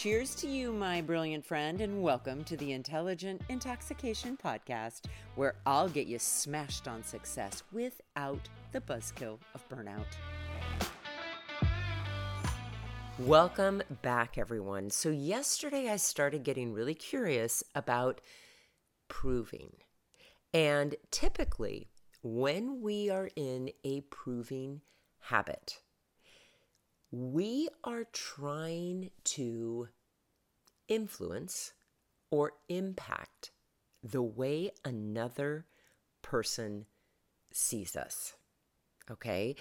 Cheers to you, my brilliant friend, and welcome to the Intelligent Intoxication Podcast, where I'll get you smashed on success without the buzzkill of burnout. Welcome back, everyone. So, yesterday I started getting really curious about proving. And typically, when we are in a proving habit, we are trying to influence or impact the way another person sees us. Okay?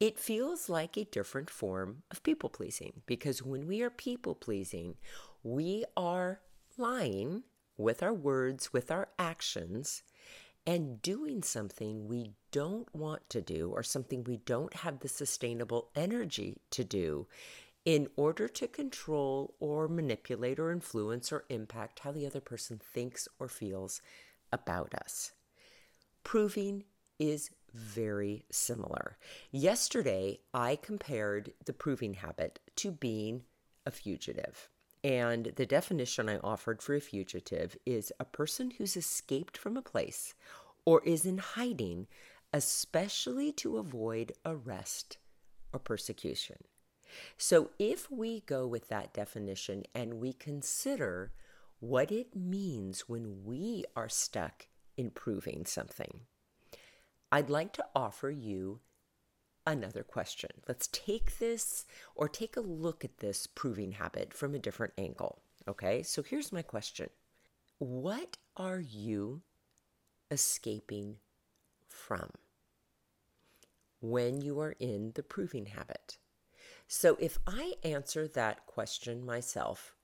It feels like a different form of people pleasing because when we are people pleasing, we are lying with our words, with our actions, and doing something we don't want to do or something we don't have the sustainable energy to do in order to control or manipulate or influence or impact how the other person thinks or feels about us. Proving is very similar. Yesterday, I compared the proving habit to being a fugitive. And the definition I offered for a fugitive is a person who's escaped from a place or is in hiding, especially to avoid arrest or persecution. So, if we go with that definition and we consider what it means when we are stuck in proving something, I'd like to offer you another question. Let's take this or take a look at this proving habit from a different angle. Okay, so here's my question What are you escaping from when you are in the proving habit? So if I answer that question myself,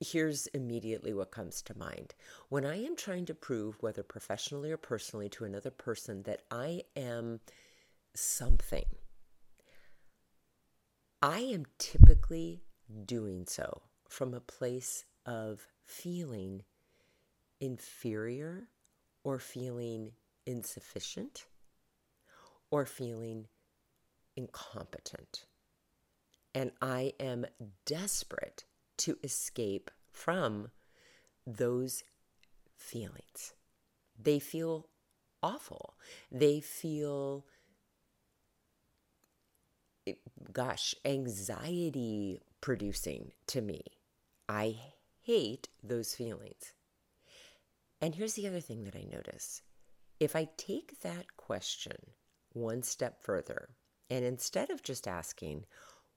here's immediately what comes to mind. When I am trying to prove, whether professionally or personally, to another person that I am something, I am typically doing so from a place of feeling inferior or feeling insufficient or feeling incompetent. And I am desperate to escape from those feelings. They feel awful. They feel gosh, anxiety producing to me. I hate those feelings. And here's the other thing that I notice if I take that question one step further, and instead of just asking,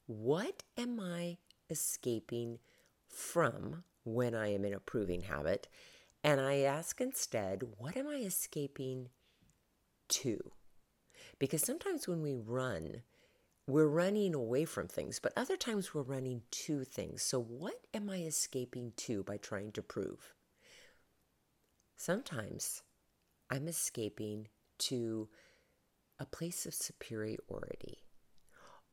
what am I escaping from when I am in a proving habit? And I ask instead, what am I escaping to? Because sometimes when we run, we're running away from things, but other times we're running to things. So, what am I escaping to by trying to prove? Sometimes I'm escaping to a place of superiority,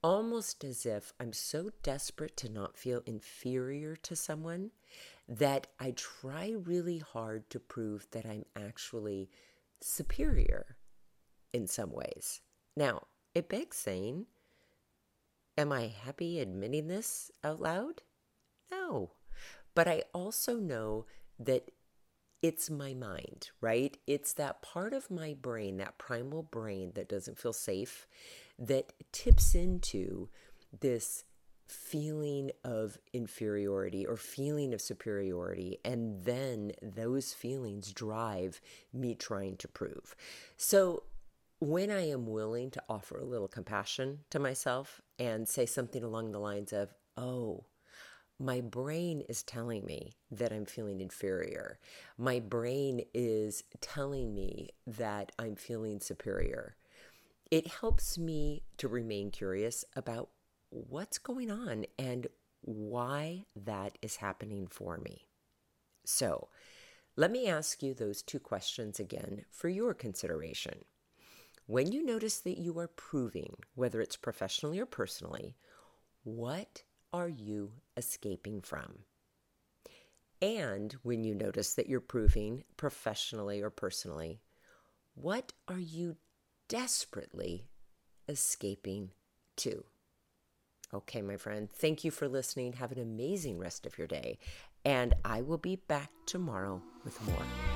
almost as if I'm so desperate to not feel inferior to someone that I try really hard to prove that I'm actually superior in some ways. Now, it begs saying, Am I happy admitting this out loud? No. But I also know that it's my mind, right? It's that part of my brain, that primal brain that doesn't feel safe, that tips into this feeling of inferiority or feeling of superiority. And then those feelings drive me trying to prove. So when I am willing to offer a little compassion to myself and say something along the lines of, oh, my brain is telling me that I'm feeling inferior. My brain is telling me that I'm feeling superior. It helps me to remain curious about what's going on and why that is happening for me. So, let me ask you those two questions again for your consideration. When you notice that you are proving, whether it's professionally or personally, what are you escaping from? And when you notice that you're proving professionally or personally, what are you desperately escaping to? Okay, my friend, thank you for listening. Have an amazing rest of your day. And I will be back tomorrow with more.